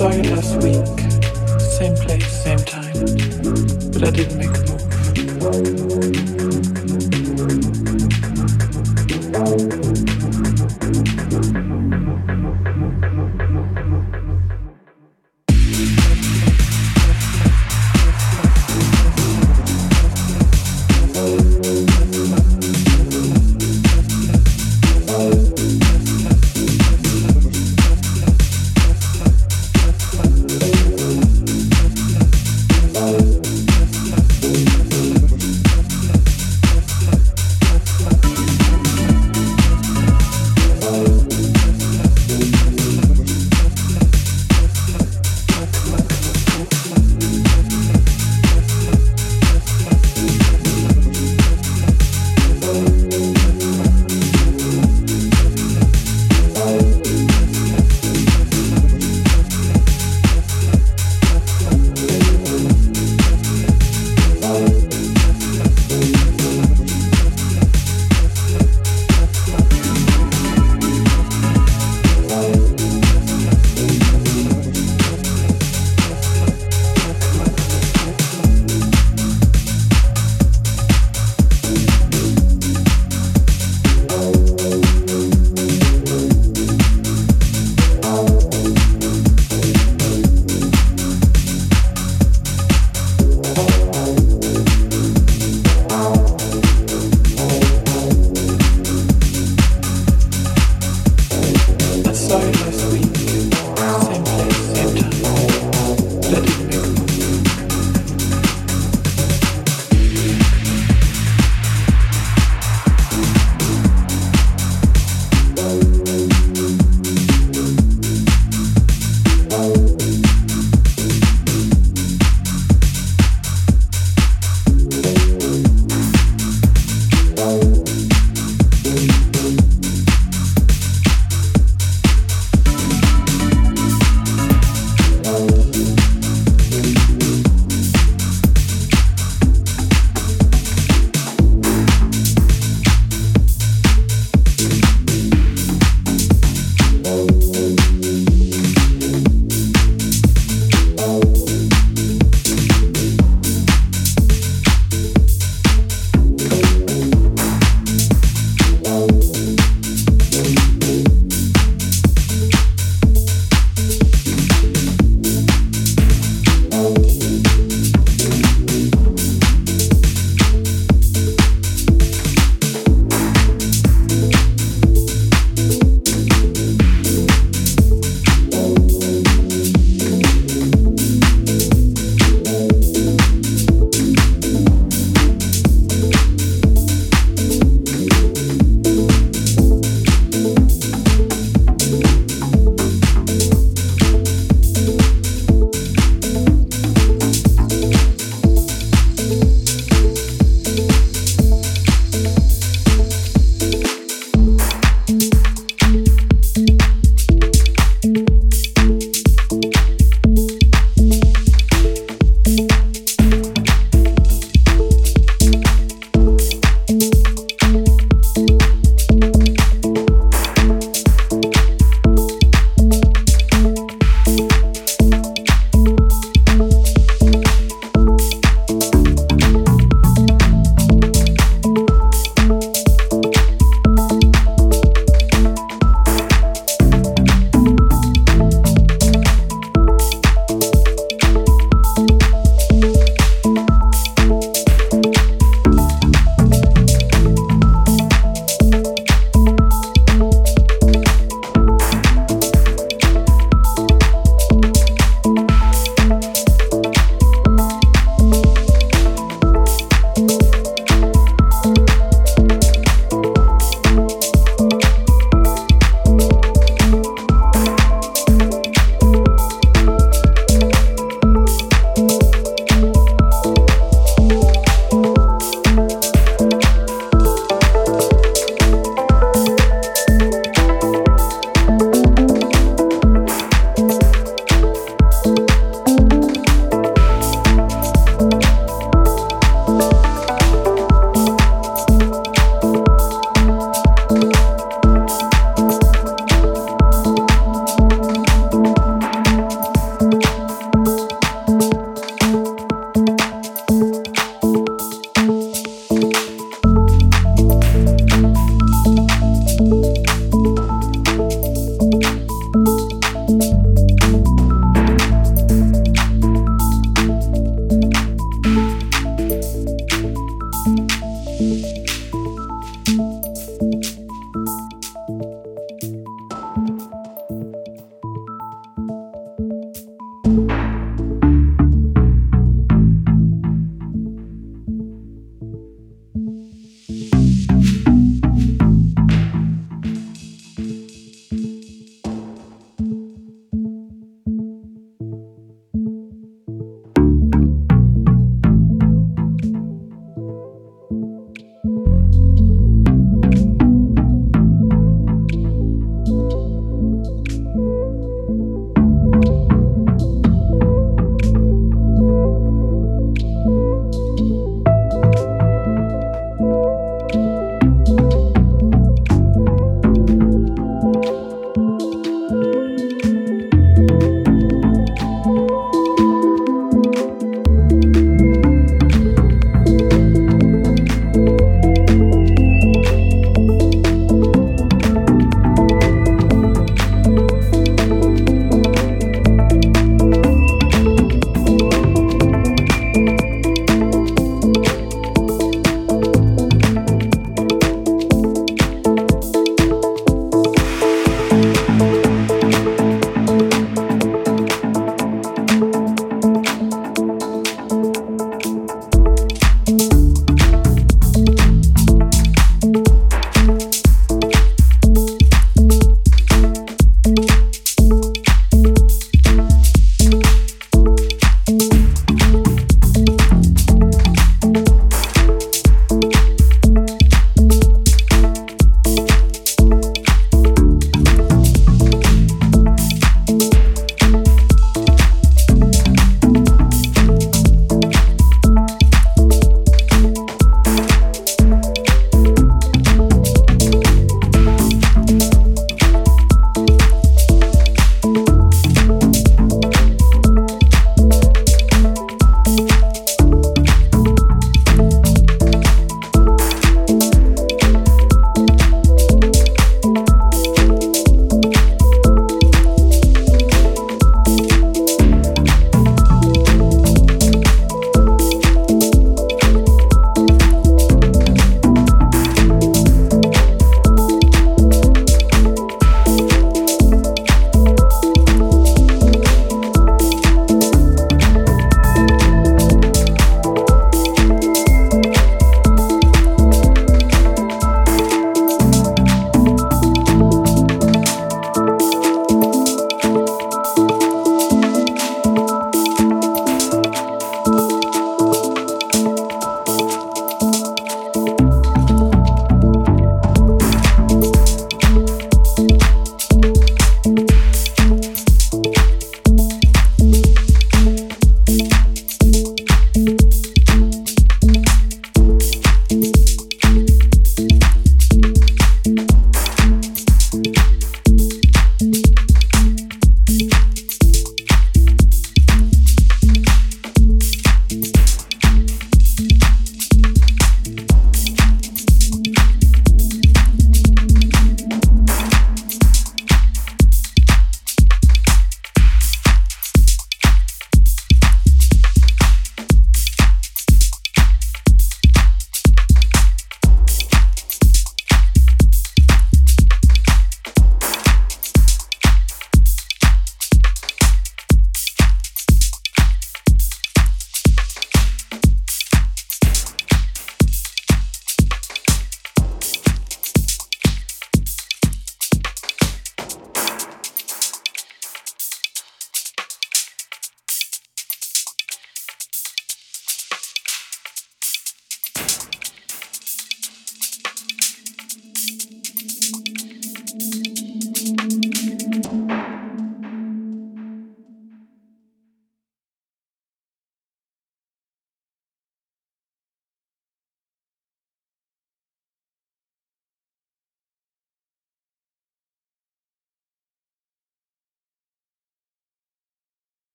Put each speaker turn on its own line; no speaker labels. saw you last week. Same place, same time. But I didn't make a move.